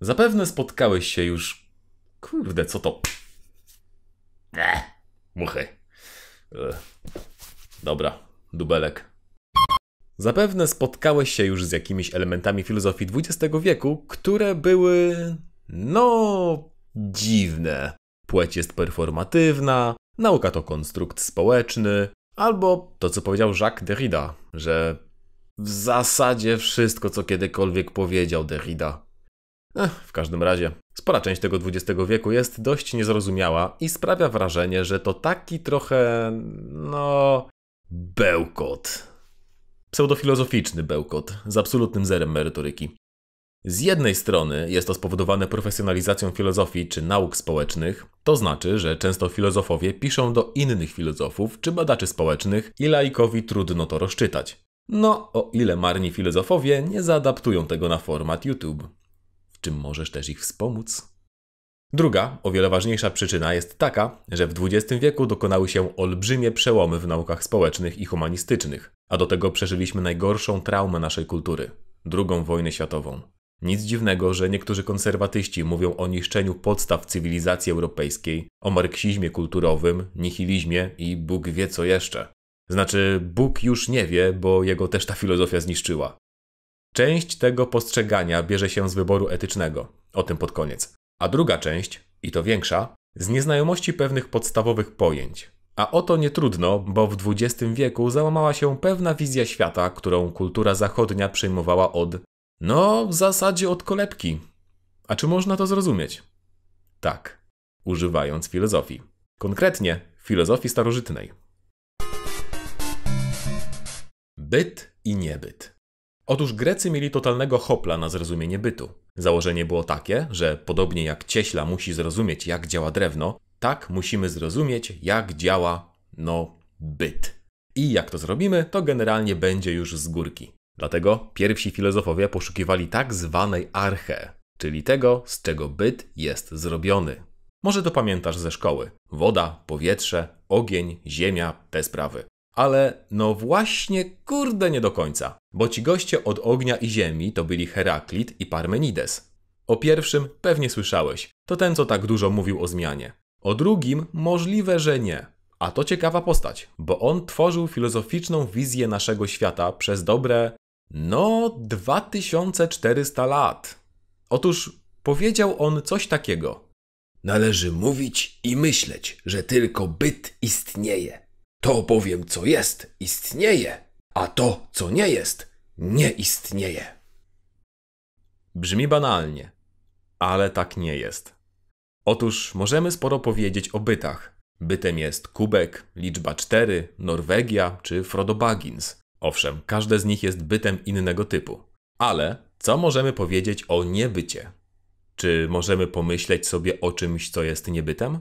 Zapewne spotkałeś się już. Kurde, co to? Ech, muchy. Dobra, dubelek. Zapewne spotkałeś się już z jakimiś elementami filozofii XX wieku, które były. no. dziwne. Płeć jest performatywna, nauka to konstrukt społeczny, albo to, co powiedział Jacques Derrida, że w zasadzie wszystko, co kiedykolwiek powiedział Derrida. Ech, w każdym razie, spora część tego XX wieku jest dość niezrozumiała i sprawia wrażenie, że to taki trochę. no. bełkot. Pseudofilozoficzny bełkot z absolutnym zerem merytoryki. Z jednej strony jest to spowodowane profesjonalizacją filozofii czy nauk społecznych, to znaczy, że często filozofowie piszą do innych filozofów czy badaczy społecznych i laikowi trudno to rozczytać. No, o ile marni filozofowie nie zaadaptują tego na format YouTube, czym możesz też ich wspomóc. Druga, o wiele ważniejsza przyczyna jest taka, że w XX wieku dokonały się olbrzymie przełomy w naukach społecznych i humanistycznych, a do tego przeżyliśmy najgorszą traumę naszej kultury II wojnę światową. Nic dziwnego, że niektórzy konserwatyści mówią o niszczeniu podstaw cywilizacji europejskiej, o marksizmie kulturowym, nihilizmie i Bóg wie co jeszcze. Znaczy, Bóg już nie wie, bo jego też ta filozofia zniszczyła. Część tego postrzegania bierze się z wyboru etycznego, o tym pod koniec. A druga część, i to większa, z nieznajomości pewnych podstawowych pojęć. A oto nie trudno, bo w XX wieku załamała się pewna wizja świata, którą kultura zachodnia przyjmowała od no, w zasadzie od kolebki. A czy można to zrozumieć? Tak, używając filozofii. Konkretnie filozofii starożytnej. Byt i niebyt. Otóż Grecy mieli totalnego hopla na zrozumienie bytu. Założenie było takie, że podobnie jak cieśla musi zrozumieć, jak działa drewno, tak musimy zrozumieć, jak działa, no, byt. I jak to zrobimy, to generalnie będzie już z górki. Dlatego pierwsi filozofowie poszukiwali tak zwanej arche, czyli tego, z czego byt jest zrobiony. Może to pamiętasz ze szkoły. Woda, powietrze, ogień, ziemia, te sprawy. Ale no właśnie, kurde nie do końca, bo ci goście od ognia i ziemi to byli Heraklit i Parmenides. O pierwszym pewnie słyszałeś, to ten, co tak dużo mówił o zmianie. O drugim możliwe, że nie. A to ciekawa postać, bo on tworzył filozoficzną wizję naszego świata przez dobre no, 2400 lat. Otóż powiedział on coś takiego. Należy mówić i myśleć, że tylko byt istnieje. To bowiem, co jest, istnieje, a to, co nie jest, nie istnieje. Brzmi banalnie, ale tak nie jest. Otóż możemy sporo powiedzieć o bytach. Bytem jest kubek, liczba 4, Norwegia czy Frodo Baggins. Owszem, każde z nich jest bytem innego typu. Ale co możemy powiedzieć o niebycie? Czy możemy pomyśleć sobie o czymś, co jest niebytem?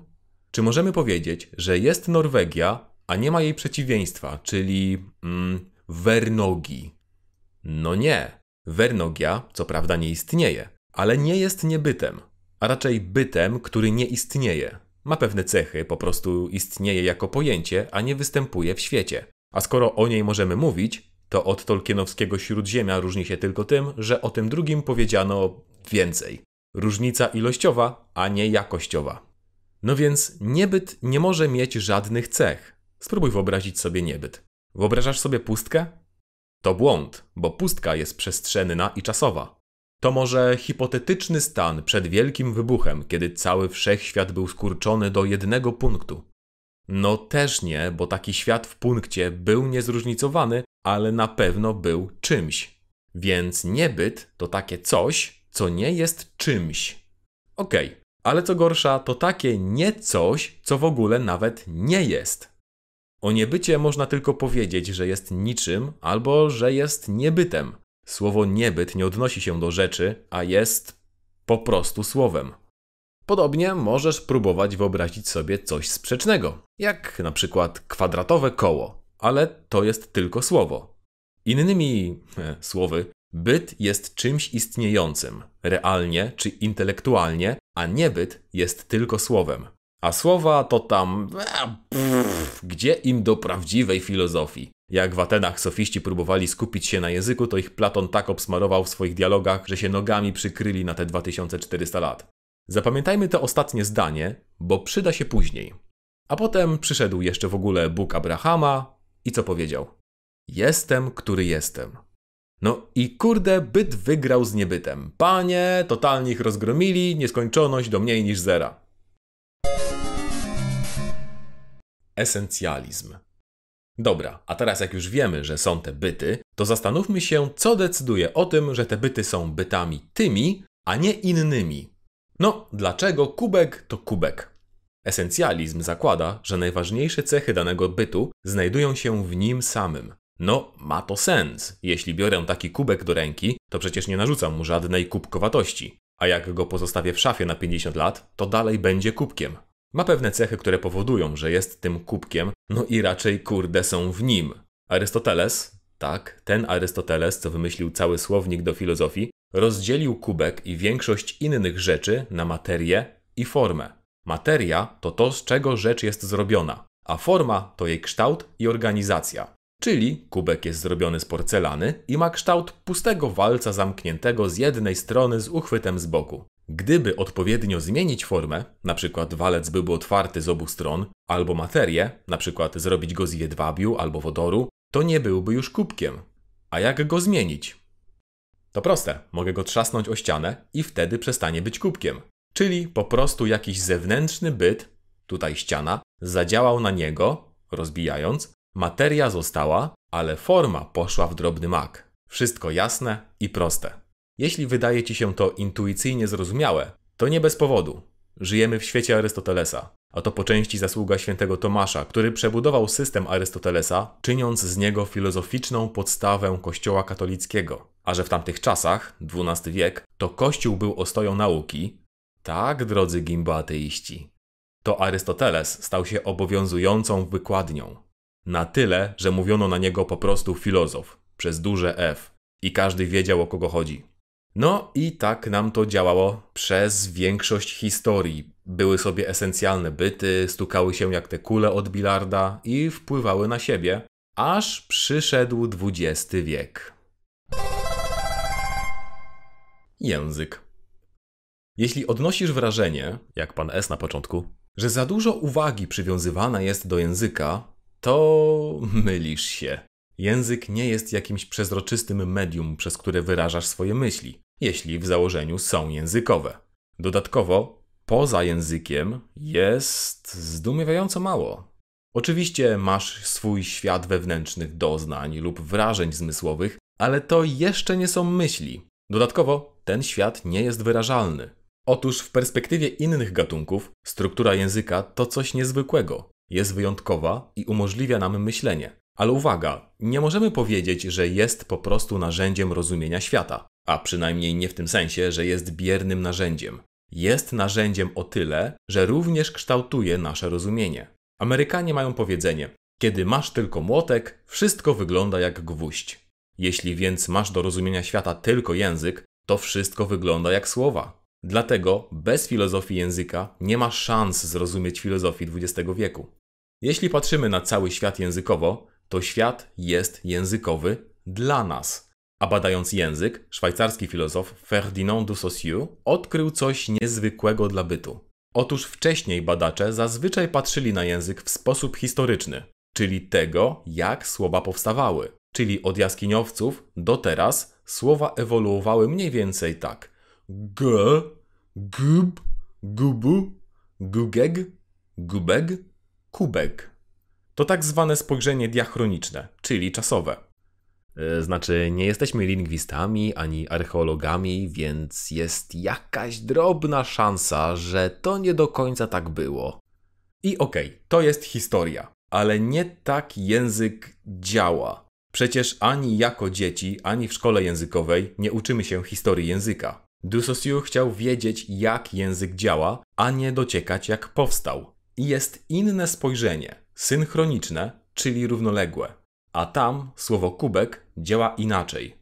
Czy możemy powiedzieć, że jest Norwegia, a nie ma jej przeciwieństwa, czyli mm, Vernogi? No nie. Vernogia, co prawda, nie istnieje, ale nie jest niebytem, a raczej bytem, który nie istnieje. Ma pewne cechy, po prostu istnieje jako pojęcie, a nie występuje w świecie. A skoro o niej możemy mówić, to od Tolkienowskiego Śródziemia różni się tylko tym, że o tym drugim powiedziano więcej. Różnica ilościowa, a nie jakościowa. No więc niebyt nie może mieć żadnych cech. Spróbuj wyobrazić sobie niebyt. Wyobrażasz sobie pustkę? To błąd, bo pustka jest przestrzenna i czasowa. To może hipotetyczny stan przed wielkim wybuchem, kiedy cały wszechświat był skurczony do jednego punktu. No też nie, bo taki świat w punkcie był niezróżnicowany, ale na pewno był czymś. Więc niebyt to takie coś, co nie jest czymś. Okej, okay. ale co gorsza, to takie nie coś, co w ogóle nawet nie jest. O niebycie można tylko powiedzieć, że jest niczym albo że jest niebytem. Słowo niebyt nie odnosi się do rzeczy, a jest po prostu słowem. Podobnie możesz próbować wyobrazić sobie coś sprzecznego, jak na przykład kwadratowe koło, ale to jest tylko słowo. Innymi e, słowy, byt jest czymś istniejącym, realnie czy intelektualnie, a niebyt jest tylko słowem. A słowa to tam. E, pff, gdzie im do prawdziwej filozofii? Jak w Atenach sofiści próbowali skupić się na języku, to ich Platon tak obsmarował w swoich dialogach, że się nogami przykryli na te 2400 lat. Zapamiętajmy to ostatnie zdanie, bo przyda się później. A potem przyszedł jeszcze w ogóle Bóg Abrahama i co powiedział? Jestem, który jestem. No i kurde, byt wygrał z niebytem. Panie, totalnie ich rozgromili, nieskończoność do mniej niż zera. Esencjalizm. Dobra, a teraz jak już wiemy, że są te byty, to zastanówmy się, co decyduje o tym, że te byty są bytami tymi, a nie innymi. No, dlaczego kubek to kubek? Esencjalizm zakłada, że najważniejsze cechy danego bytu znajdują się w nim samym. No, ma to sens. Jeśli biorę taki kubek do ręki, to przecież nie narzucam mu żadnej kubkowatości. A jak go pozostawię w szafie na 50 lat, to dalej będzie kubkiem. Ma pewne cechy, które powodują, że jest tym kubkiem, no i raczej kurde są w nim. Arystoteles, tak, ten Arystoteles, co wymyślił cały słownik do filozofii, rozdzielił kubek i większość innych rzeczy na materię i formę. Materia to to, z czego rzecz jest zrobiona, a forma to jej kształt i organizacja. Czyli kubek jest zrobiony z porcelany i ma kształt pustego walca zamkniętego z jednej strony z uchwytem z boku. Gdyby odpowiednio zmienić formę, przykład walec byłby otwarty z obu stron, albo materię, przykład zrobić go z jedwabiu albo wodoru, to nie byłby już kubkiem. A jak go zmienić? To proste, mogę go trzasnąć o ścianę i wtedy przestanie być kubkiem. Czyli po prostu jakiś zewnętrzny byt, tutaj ściana, zadziałał na niego, rozbijając, materia została, ale forma poszła w drobny mak. Wszystko jasne i proste. Jeśli wydaje ci się to intuicyjnie zrozumiałe, to nie bez powodu. Żyjemy w świecie Arystotelesa, a to po części zasługa świętego Tomasza, który przebudował system Arystotelesa, czyniąc z niego filozoficzną podstawę Kościoła katolickiego. A że w tamtych czasach, XII wiek, to Kościół był ostoją nauki, tak, drodzy gimboateiści, to Arystoteles stał się obowiązującą wykładnią. Na tyle, że mówiono na niego po prostu filozof, przez duże F, i każdy wiedział o kogo chodzi. No i tak nam to działało przez większość historii. Były sobie esencjalne byty, stukały się jak te kule od bilarda i wpływały na siebie, aż przyszedł XX wiek. Język. Jeśli odnosisz wrażenie, jak pan S na początku, że za dużo uwagi przywiązywana jest do języka, to mylisz się. Język nie jest jakimś przezroczystym medium, przez które wyrażasz swoje myśli, jeśli w założeniu są językowe. Dodatkowo, poza językiem jest zdumiewająco mało. Oczywiście masz swój świat wewnętrznych doznań lub wrażeń zmysłowych, ale to jeszcze nie są myśli. Dodatkowo, ten świat nie jest wyrażalny. Otóż w perspektywie innych gatunków struktura języka to coś niezwykłego. Jest wyjątkowa i umożliwia nam myślenie. Ale uwaga, nie możemy powiedzieć, że jest po prostu narzędziem rozumienia świata, a przynajmniej nie w tym sensie, że jest biernym narzędziem. Jest narzędziem o tyle, że również kształtuje nasze rozumienie. Amerykanie mają powiedzenie: kiedy masz tylko młotek, wszystko wygląda jak gwóźdź. Jeśli więc masz do rozumienia świata tylko język, to wszystko wygląda jak słowa. Dlatego bez filozofii języka nie ma szans zrozumieć filozofii XX wieku. Jeśli patrzymy na cały świat językowo, to świat jest językowy dla nas. A badając język, szwajcarski filozof Ferdinand de Saussure odkrył coś niezwykłego dla bytu. Otóż wcześniej badacze zazwyczaj patrzyli na język w sposób historyczny, czyli tego, jak słowa powstawały. Czyli od jaskiniowców do teraz słowa ewoluowały mniej więcej tak. G, gub, gubu, gugeg, gubeg, kubek. To tak zwane spojrzenie diachroniczne, czyli czasowe. E, znaczy, nie jesteśmy lingwistami ani archeologami, więc jest jakaś drobna szansa, że to nie do końca tak było. I okej, okay, to jest historia, ale nie tak język działa. Przecież ani jako dzieci, ani w szkole językowej nie uczymy się historii języka. Du Saussure chciał wiedzieć, jak język działa, a nie dociekać, jak powstał. I jest inne spojrzenie, synchroniczne, czyli równoległe. A tam słowo kubek działa inaczej.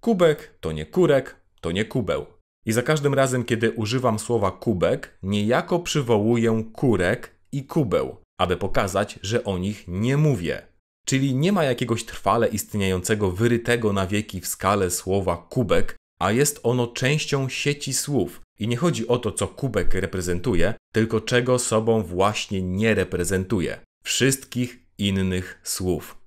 Kubek to nie kurek, to nie kubeł. I za każdym razem, kiedy używam słowa kubek, niejako przywołuję kurek i kubeł, aby pokazać, że o nich nie mówię. Czyli nie ma jakiegoś trwale istniejącego, wyrytego na wieki w skale słowa kubek, a jest ono częścią sieci słów. I nie chodzi o to, co kubek reprezentuje, tylko czego sobą właśnie nie reprezentuje wszystkich innych słów.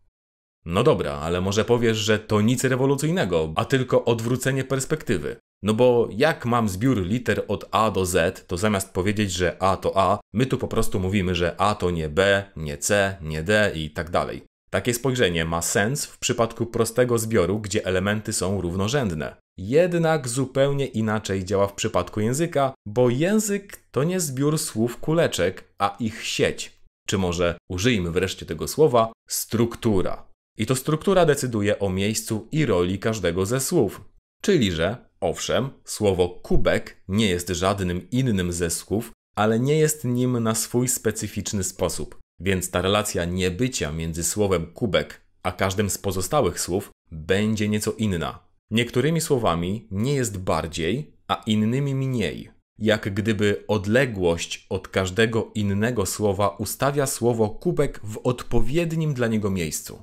No dobra, ale może powiesz, że to nic rewolucyjnego, a tylko odwrócenie perspektywy. No bo jak mam zbiór liter od A do Z, to zamiast powiedzieć, że A to A, my tu po prostu mówimy, że A to nie B, nie C, nie D i tak dalej. Takie spojrzenie ma sens w przypadku prostego zbioru, gdzie elementy są równorzędne. Jednak zupełnie inaczej działa w przypadku języka, bo język to nie zbiór słów kuleczek, a ich sieć. Czy może użyjmy wreszcie tego słowa struktura. I to struktura decyduje o miejscu i roli każdego ze słów. Czyli, że owszem, słowo kubek nie jest żadnym innym ze słów, ale nie jest nim na swój specyficzny sposób. Więc ta relacja niebycia między słowem kubek a każdym z pozostałych słów będzie nieco inna. Niektórymi słowami nie jest bardziej, a innymi mniej. Jak gdyby odległość od każdego innego słowa ustawia słowo kubek w odpowiednim dla niego miejscu.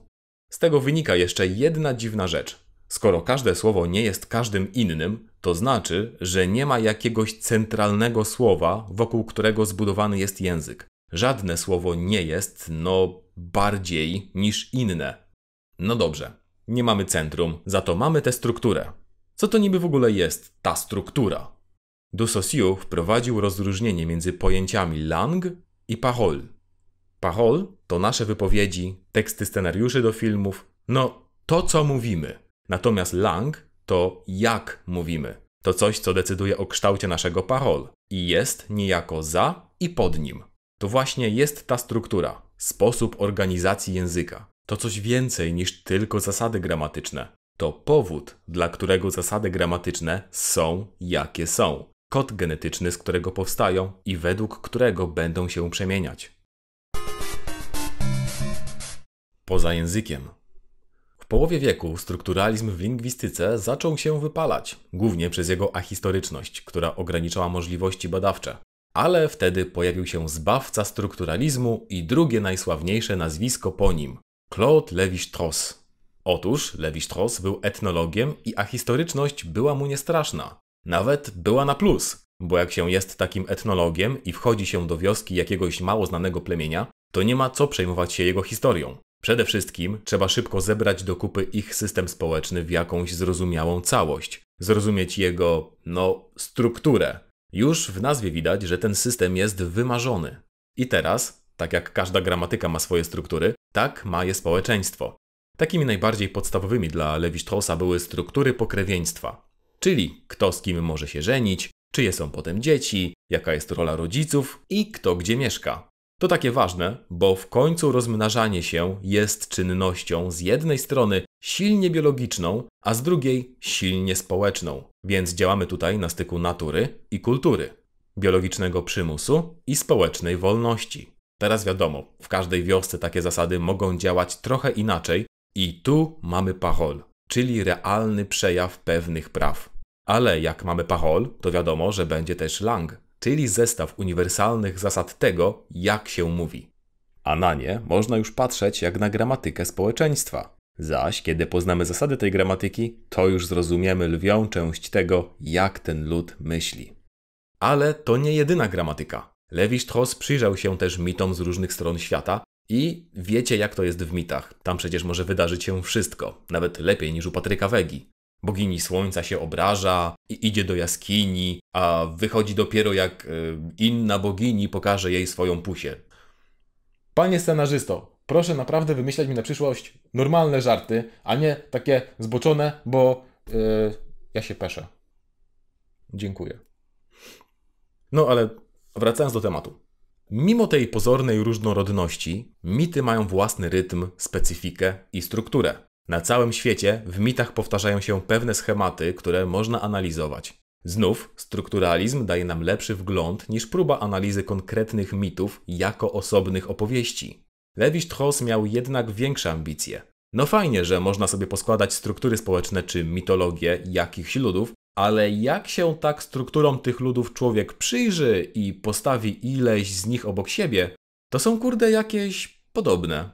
Z tego wynika jeszcze jedna dziwna rzecz. Skoro każde słowo nie jest każdym innym, to znaczy, że nie ma jakiegoś centralnego słowa, wokół którego zbudowany jest język. Żadne słowo nie jest, no, bardziej niż inne. No dobrze, nie mamy centrum, za to mamy tę strukturę. Co to niby w ogóle jest ta struktura? Du Saussure wprowadził rozróżnienie między pojęciami lang i parole. Parole to nasze wypowiedzi, teksty scenariuszy do filmów, no to co mówimy. Natomiast lang to jak mówimy. To coś, co decyduje o kształcie naszego parol i jest niejako za i pod nim. To właśnie jest ta struktura, sposób organizacji języka. To coś więcej niż tylko zasady gramatyczne. To powód, dla którego zasady gramatyczne są jakie są. Kod genetyczny, z którego powstają i według którego będą się przemieniać. Poza językiem. W połowie wieku strukturalizm w lingwistyce zaczął się wypalać, głównie przez jego ahistoryczność, która ograniczała możliwości badawcze. Ale wtedy pojawił się zbawca strukturalizmu i drugie najsławniejsze nazwisko po nim Claude Lévi-Strauss. Otóż Lévi-Strauss był etnologiem i ahistoryczność była mu niestraszna. Nawet była na plus, bo jak się jest takim etnologiem i wchodzi się do wioski jakiegoś mało znanego plemienia, to nie ma co przejmować się jego historią. Przede wszystkim trzeba szybko zebrać do kupy ich system społeczny w jakąś zrozumiałą całość, zrozumieć jego, no, strukturę. Już w nazwie widać, że ten system jest wymarzony. I teraz, tak jak każda gramatyka ma swoje struktury, tak ma je społeczeństwo. Takimi najbardziej podstawowymi dla Levi-Straussa były struktury pokrewieństwa, czyli kto z kim może się żenić, czyje są potem dzieci, jaka jest rola rodziców i kto gdzie mieszka. To takie ważne, bo w końcu rozmnażanie się jest czynnością z jednej strony silnie biologiczną, a z drugiej silnie społeczną. Więc działamy tutaj na styku natury i kultury, biologicznego przymusu i społecznej wolności. Teraz wiadomo, w każdej wiosce takie zasady mogą działać trochę inaczej i tu mamy pachol, czyli realny przejaw pewnych praw. Ale jak mamy pachol, to wiadomo, że będzie też lang, czyli zestaw uniwersalnych zasad tego, jak się mówi. A na nie można już patrzeć jak na gramatykę społeczeństwa. Zaś, kiedy poznamy zasady tej gramatyki, to już zrozumiemy lwią część tego, jak ten lud myśli. Ale to nie jedyna gramatyka. Levi Strauss przyjrzał się też mitom z różnych stron świata i wiecie, jak to jest w mitach. Tam przecież może wydarzyć się wszystko, nawet lepiej niż u Patryka Wegi. Bogini słońca się obraża i idzie do jaskini, a wychodzi dopiero jak y, inna bogini pokaże jej swoją pusię. Panie scenarzysto, proszę naprawdę wymyślać mi na przyszłość normalne żarty, a nie takie zboczone, bo yy, ja się peszę. Dziękuję. No ale wracając do tematu. Mimo tej pozornej różnorodności, mity mają własny rytm, specyfikę i strukturę. Na całym świecie w mitach powtarzają się pewne schematy, które można analizować. Znów, strukturalizm daje nam lepszy wgląd niż próba analizy konkretnych mitów jako osobnych opowieści. Levi Strauss miał jednak większe ambicje. No fajnie, że można sobie poskładać struktury społeczne czy mitologię jakichś ludów, ale jak się tak strukturom tych ludów człowiek przyjrzy i postawi ileś z nich obok siebie, to są kurde jakieś podobne.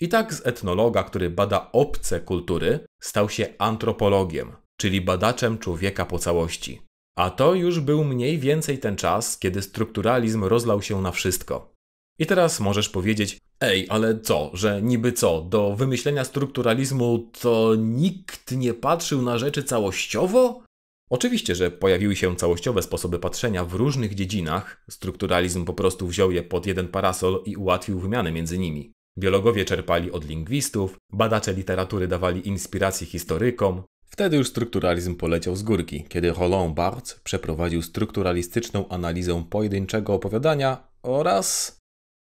I tak z etnologa, który bada obce kultury, stał się antropologiem, czyli badaczem człowieka po całości. A to już był mniej więcej ten czas, kiedy strukturalizm rozlał się na wszystko. I teraz możesz powiedzieć, ej, ale co, że niby co, do wymyślenia strukturalizmu to nikt nie patrzył na rzeczy całościowo? Oczywiście, że pojawiły się całościowe sposoby patrzenia w różnych dziedzinach. Strukturalizm po prostu wziął je pod jeden parasol i ułatwił wymianę między nimi. Biologowie czerpali od lingwistów, badacze literatury dawali inspirację historykom. Wtedy już strukturalizm poleciał z górki, kiedy Roland Barthes przeprowadził strukturalistyczną analizę pojedynczego opowiadania oraz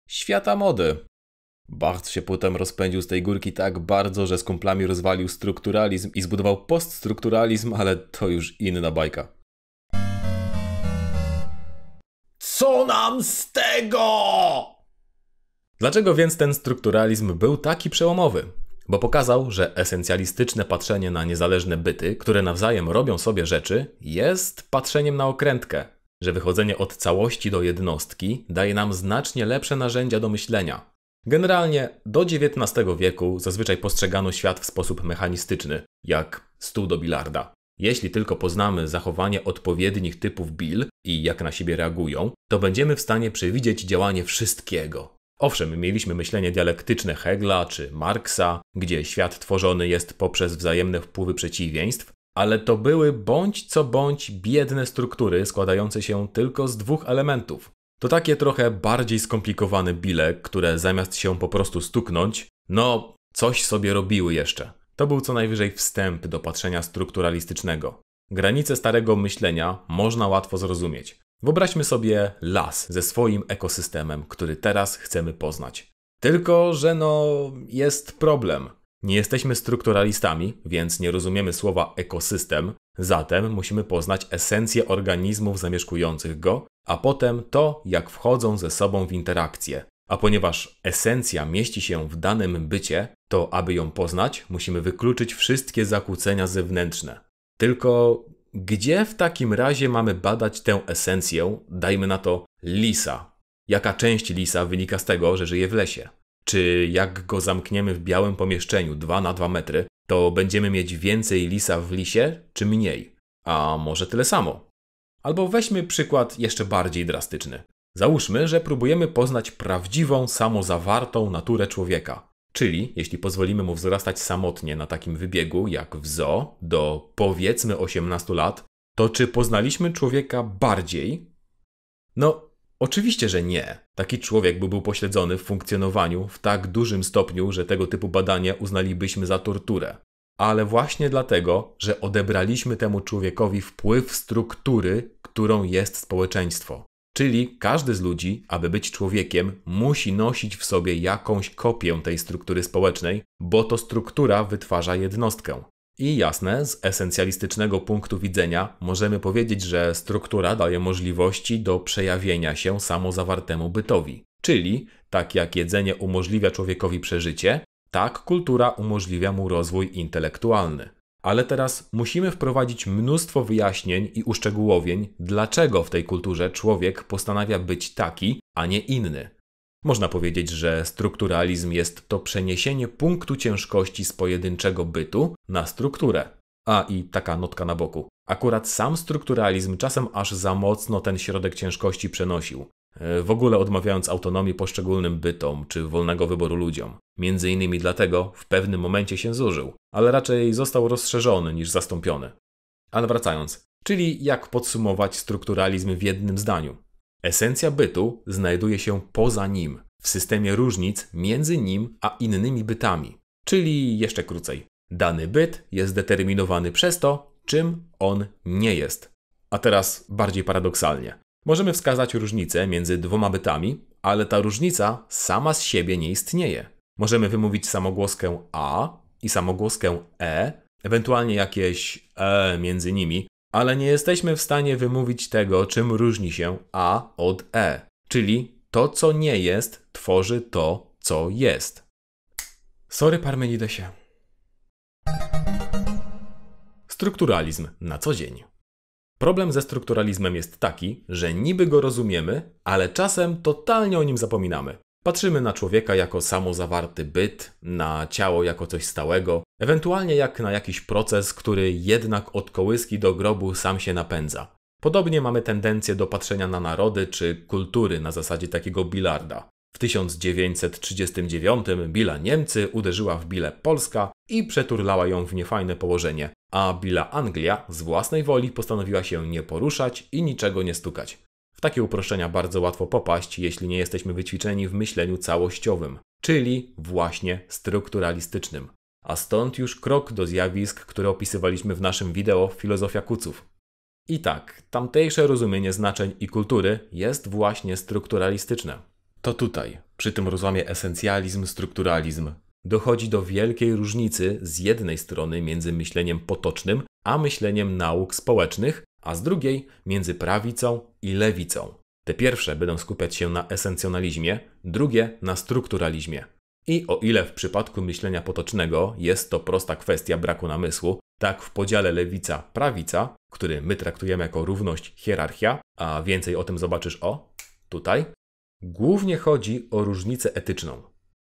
świata mody. Barthes się potem rozpędził z tej górki tak bardzo, że z kumplami rozwalił strukturalizm i zbudował poststrukturalizm, ale to już inna bajka. Co nam z tego? Dlaczego więc ten strukturalizm był taki przełomowy? Bo pokazał, że esencjalistyczne patrzenie na niezależne byty, które nawzajem robią sobie rzeczy, jest patrzeniem na okrętkę, że wychodzenie od całości do jednostki daje nam znacznie lepsze narzędzia do myślenia. Generalnie do XIX wieku zazwyczaj postrzegano świat w sposób mechanistyczny, jak stół do bilarda. Jeśli tylko poznamy zachowanie odpowiednich typów bil i jak na siebie reagują, to będziemy w stanie przewidzieć działanie wszystkiego. Owszem, mieliśmy myślenie dialektyczne Hegla czy Marksa, gdzie świat tworzony jest poprzez wzajemne wpływy przeciwieństw, ale to były bądź co bądź biedne struktury składające się tylko z dwóch elementów. To takie trochę bardziej skomplikowane bile, które zamiast się po prostu stuknąć, no coś sobie robiły jeszcze. To był co najwyżej wstęp do patrzenia strukturalistycznego. Granice starego myślenia można łatwo zrozumieć. Wyobraźmy sobie las ze swoim ekosystemem, który teraz chcemy poznać. Tylko, że no jest problem. Nie jesteśmy strukturalistami, więc nie rozumiemy słowa ekosystem, zatem musimy poznać esencję organizmów zamieszkujących go, a potem to, jak wchodzą ze sobą w interakcję. A ponieważ esencja mieści się w danym bycie, to aby ją poznać, musimy wykluczyć wszystkie zakłócenia zewnętrzne. Tylko gdzie w takim razie mamy badać tę esencję, dajmy na to lisa? Jaka część lisa wynika z tego, że żyje w lesie? Czy jak go zamkniemy w białym pomieszczeniu 2 na 2 metry, to będziemy mieć więcej lisa w lisie, czy mniej? A może tyle samo? Albo weźmy przykład jeszcze bardziej drastyczny. Załóżmy, że próbujemy poznać prawdziwą, samozawartą naturę człowieka. Czyli, jeśli pozwolimy mu wzrastać samotnie na takim wybiegu jak w zoo do powiedzmy 18 lat, to czy poznaliśmy człowieka bardziej? No, oczywiście, że nie. Taki człowiek byłby pośledzony w funkcjonowaniu w tak dużym stopniu, że tego typu badania uznalibyśmy za torturę. Ale właśnie dlatego, że odebraliśmy temu człowiekowi wpływ struktury, którą jest społeczeństwo. Czyli każdy z ludzi, aby być człowiekiem, musi nosić w sobie jakąś kopię tej struktury społecznej, bo to struktura wytwarza jednostkę. I jasne, z esencjalistycznego punktu widzenia możemy powiedzieć, że struktura daje możliwości do przejawienia się samozawartemu bytowi. Czyli, tak jak jedzenie umożliwia człowiekowi przeżycie, tak kultura umożliwia mu rozwój intelektualny. Ale teraz musimy wprowadzić mnóstwo wyjaśnień i uszczegółowień, dlaczego w tej kulturze człowiek postanawia być taki, a nie inny. Można powiedzieć, że strukturalizm jest to przeniesienie punktu ciężkości z pojedynczego bytu na strukturę. A i taka notka na boku. Akurat sam strukturalizm czasem aż za mocno ten środek ciężkości przenosił. E, w ogóle odmawiając autonomii poszczególnym bytom czy wolnego wyboru ludziom. Między innymi dlatego w pewnym momencie się zużył, ale raczej został rozszerzony niż zastąpiony. Ale wracając, czyli jak podsumować strukturalizm w jednym zdaniu? Esencja bytu znajduje się poza nim, w systemie różnic między nim a innymi bytami. Czyli jeszcze krócej, dany byt jest determinowany przez to, czym on nie jest. A teraz bardziej paradoksalnie. Możemy wskazać różnicę między dwoma bytami, ale ta różnica sama z siebie nie istnieje. Możemy wymówić samogłoskę A i samogłoskę E, ewentualnie jakieś E między nimi, ale nie jesteśmy w stanie wymówić tego, czym różni się A od E. Czyli to, co nie jest, tworzy to, co jest. Sorry, Parmenidesie. Strukturalizm na co dzień. Problem ze strukturalizmem jest taki, że niby go rozumiemy, ale czasem totalnie o nim zapominamy. Patrzymy na człowieka jako samozawarty byt, na ciało jako coś stałego, ewentualnie jak na jakiś proces, który jednak od kołyski do grobu sam się napędza. Podobnie mamy tendencję do patrzenia na narody czy kultury na zasadzie takiego bilarda. W 1939 Billa Niemcy uderzyła w Bilę Polska i przeturlała ją w niefajne położenie, a Billa Anglia z własnej woli postanowiła się nie poruszać i niczego nie stukać. W takie uproszczenia bardzo łatwo popaść, jeśli nie jesteśmy wyćwiczeni w myśleniu całościowym, czyli właśnie strukturalistycznym. A stąd już krok do zjawisk, które opisywaliśmy w naszym wideo Filozofia Kuców. I tak, tamtejsze rozumienie znaczeń i kultury jest właśnie strukturalistyczne. To tutaj, przy tym rozłamie esencjalizm-strukturalizm, dochodzi do wielkiej różnicy z jednej strony między myśleniem potocznym a myśleniem nauk społecznych, a z drugiej między prawicą i lewicą. Te pierwsze będą skupiać się na esencjonalizmie, drugie na strukturalizmie. I o ile w przypadku myślenia potocznego jest to prosta kwestia braku namysłu, tak w podziale lewica-prawica, który my traktujemy jako równość hierarchia, a więcej o tym zobaczysz o tutaj, głównie chodzi o różnicę etyczną.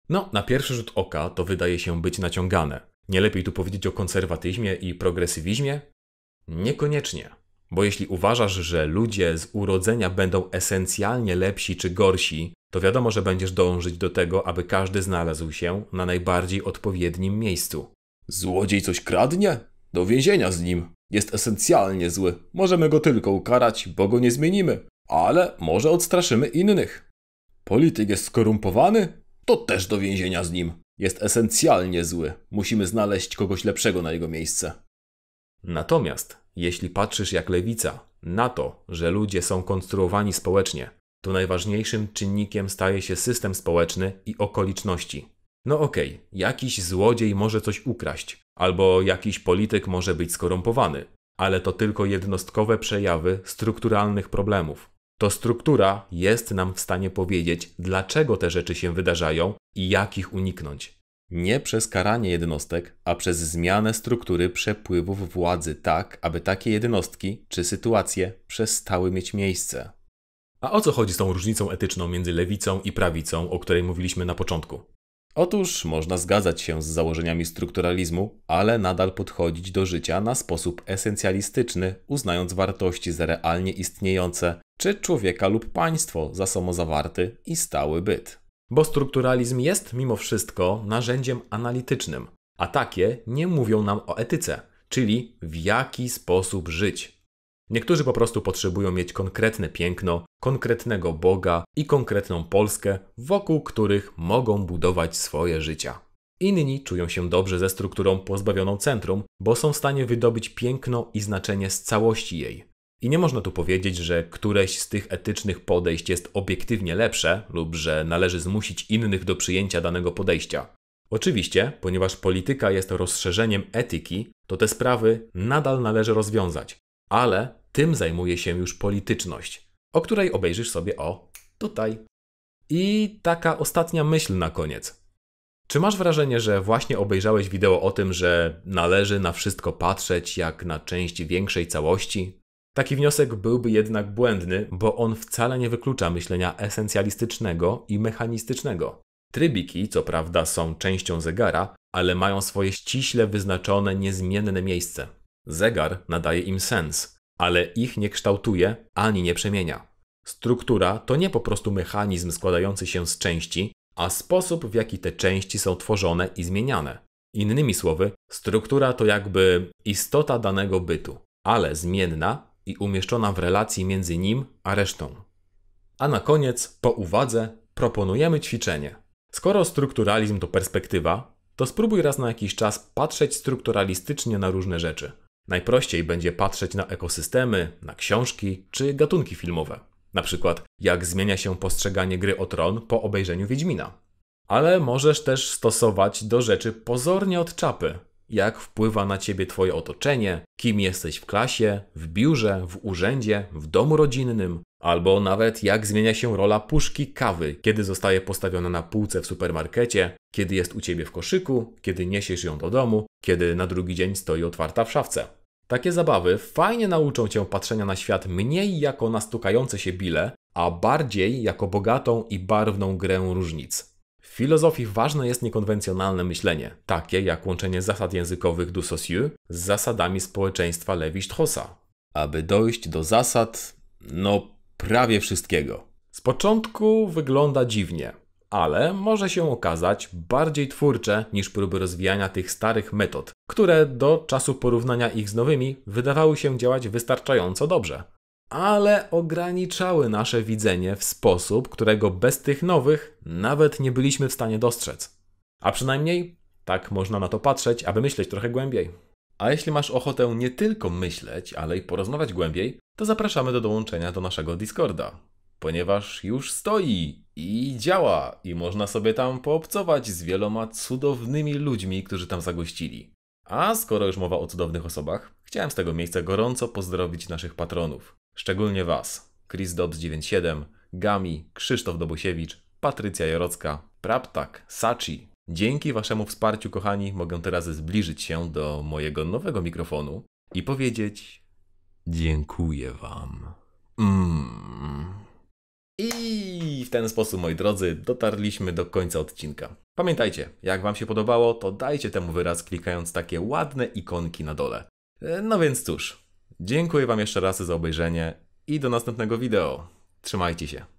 No, na pierwszy rzut oka to wydaje się być naciągane. Nie lepiej tu powiedzieć o konserwatyzmie i progresywizmie? Niekoniecznie. Bo jeśli uważasz, że ludzie z urodzenia będą esencjalnie lepsi czy gorsi, to wiadomo, że będziesz dążyć do tego, aby każdy znalazł się na najbardziej odpowiednim miejscu. Złodziej coś kradnie? Do więzienia z nim. Jest esencjalnie zły. Możemy go tylko ukarać, bo go nie zmienimy. Ale może odstraszymy innych. Polityk jest skorumpowany? To też do więzienia z nim. Jest esencjalnie zły. Musimy znaleźć kogoś lepszego na jego miejsce. Natomiast jeśli patrzysz jak lewica na to, że ludzie są konstruowani społecznie, to najważniejszym czynnikiem staje się system społeczny i okoliczności. No okej, okay, jakiś złodziej może coś ukraść, albo jakiś polityk może być skorumpowany, ale to tylko jednostkowe przejawy strukturalnych problemów. To struktura jest nam w stanie powiedzieć, dlaczego te rzeczy się wydarzają i jak ich uniknąć. Nie przez karanie jednostek, a przez zmianę struktury przepływów władzy tak, aby takie jednostki czy sytuacje przestały mieć miejsce. A o co chodzi z tą różnicą etyczną między lewicą i prawicą, o której mówiliśmy na początku? Otóż można zgadzać się z założeniami strukturalizmu, ale nadal podchodzić do życia na sposób esencjalistyczny, uznając wartości za realnie istniejące, czy człowieka lub państwo za samozawarty i stały byt. Bo strukturalizm jest mimo wszystko narzędziem analitycznym, a takie nie mówią nam o etyce, czyli w jaki sposób żyć. Niektórzy po prostu potrzebują mieć konkretne piękno, konkretnego Boga i konkretną Polskę, wokół których mogą budować swoje życia. Inni czują się dobrze ze strukturą pozbawioną centrum, bo są w stanie wydobyć piękno i znaczenie z całości jej. I nie można tu powiedzieć, że któreś z tych etycznych podejść jest obiektywnie lepsze lub że należy zmusić innych do przyjęcia danego podejścia. Oczywiście, ponieważ polityka jest rozszerzeniem etyki, to te sprawy nadal należy rozwiązać, ale tym zajmuje się już polityczność, o której obejrzysz sobie o tutaj. I taka ostatnia myśl na koniec. Czy masz wrażenie, że właśnie obejrzałeś wideo o tym, że należy na wszystko patrzeć jak na część większej całości? Taki wniosek byłby jednak błędny, bo on wcale nie wyklucza myślenia esencjalistycznego i mechanistycznego. Trybiki, co prawda, są częścią zegara, ale mają swoje ściśle wyznaczone, niezmienne miejsce. Zegar nadaje im sens, ale ich nie kształtuje ani nie przemienia. Struktura to nie po prostu mechanizm składający się z części, a sposób, w jaki te części są tworzone i zmieniane. Innymi słowy, struktura to jakby istota danego bytu, ale zmienna i umieszczona w relacji między nim a resztą. A na koniec, po uwadze, proponujemy ćwiczenie. Skoro strukturalizm to perspektywa, to spróbuj raz na jakiś czas patrzeć strukturalistycznie na różne rzeczy. Najprościej będzie patrzeć na ekosystemy, na książki czy gatunki filmowe. Na przykład, jak zmienia się postrzeganie gry o tron po obejrzeniu Wiedźmina. Ale możesz też stosować do rzeczy pozornie od czapy, jak wpływa na ciebie twoje otoczenie, kim jesteś w klasie, w biurze, w urzędzie, w domu rodzinnym, albo nawet jak zmienia się rola puszki kawy, kiedy zostaje postawiona na półce w supermarkecie, kiedy jest u ciebie w koszyku, kiedy niesiesz ją do domu, kiedy na drugi dzień stoi otwarta w szafce. Takie zabawy fajnie nauczą cię patrzenia na świat mniej jako na stukające się bile, a bardziej jako bogatą i barwną grę różnic. Filozofii ważne jest niekonwencjonalne myślenie, takie jak łączenie zasad językowych du Saussure z zasadami społeczeństwa Levi-Straussa, aby dojść do zasad, no prawie wszystkiego. Z początku wygląda dziwnie, ale może się okazać bardziej twórcze niż próby rozwijania tych starych metod, które do czasu porównania ich z nowymi wydawały się działać wystarczająco dobrze. Ale ograniczały nasze widzenie w sposób, którego bez tych nowych nawet nie byliśmy w stanie dostrzec. A przynajmniej tak można na to patrzeć, aby myśleć trochę głębiej. A jeśli masz ochotę nie tylko myśleć, ale i porozmawiać głębiej, to zapraszamy do dołączenia do naszego Discorda ponieważ już stoi i działa i można sobie tam poobcować z wieloma cudownymi ludźmi, którzy tam zagościli. A skoro już mowa o cudownych osobach, chciałem z tego miejsca gorąco pozdrowić naszych patronów. Szczególnie Was. Chris 97, Gami, Krzysztof Dobusiewicz, Patrycja Jarocka, Praptak, Sachi. Dzięki Waszemu wsparciu, kochani, mogę teraz zbliżyć się do mojego nowego mikrofonu i powiedzieć dziękuję Wam. Mmm. I w ten sposób, moi drodzy, dotarliśmy do końca odcinka. Pamiętajcie, jak Wam się podobało, to dajcie temu wyraz klikając takie ładne ikonki na dole. E, no więc cóż, dziękuję Wam jeszcze raz za obejrzenie i do następnego wideo. Trzymajcie się.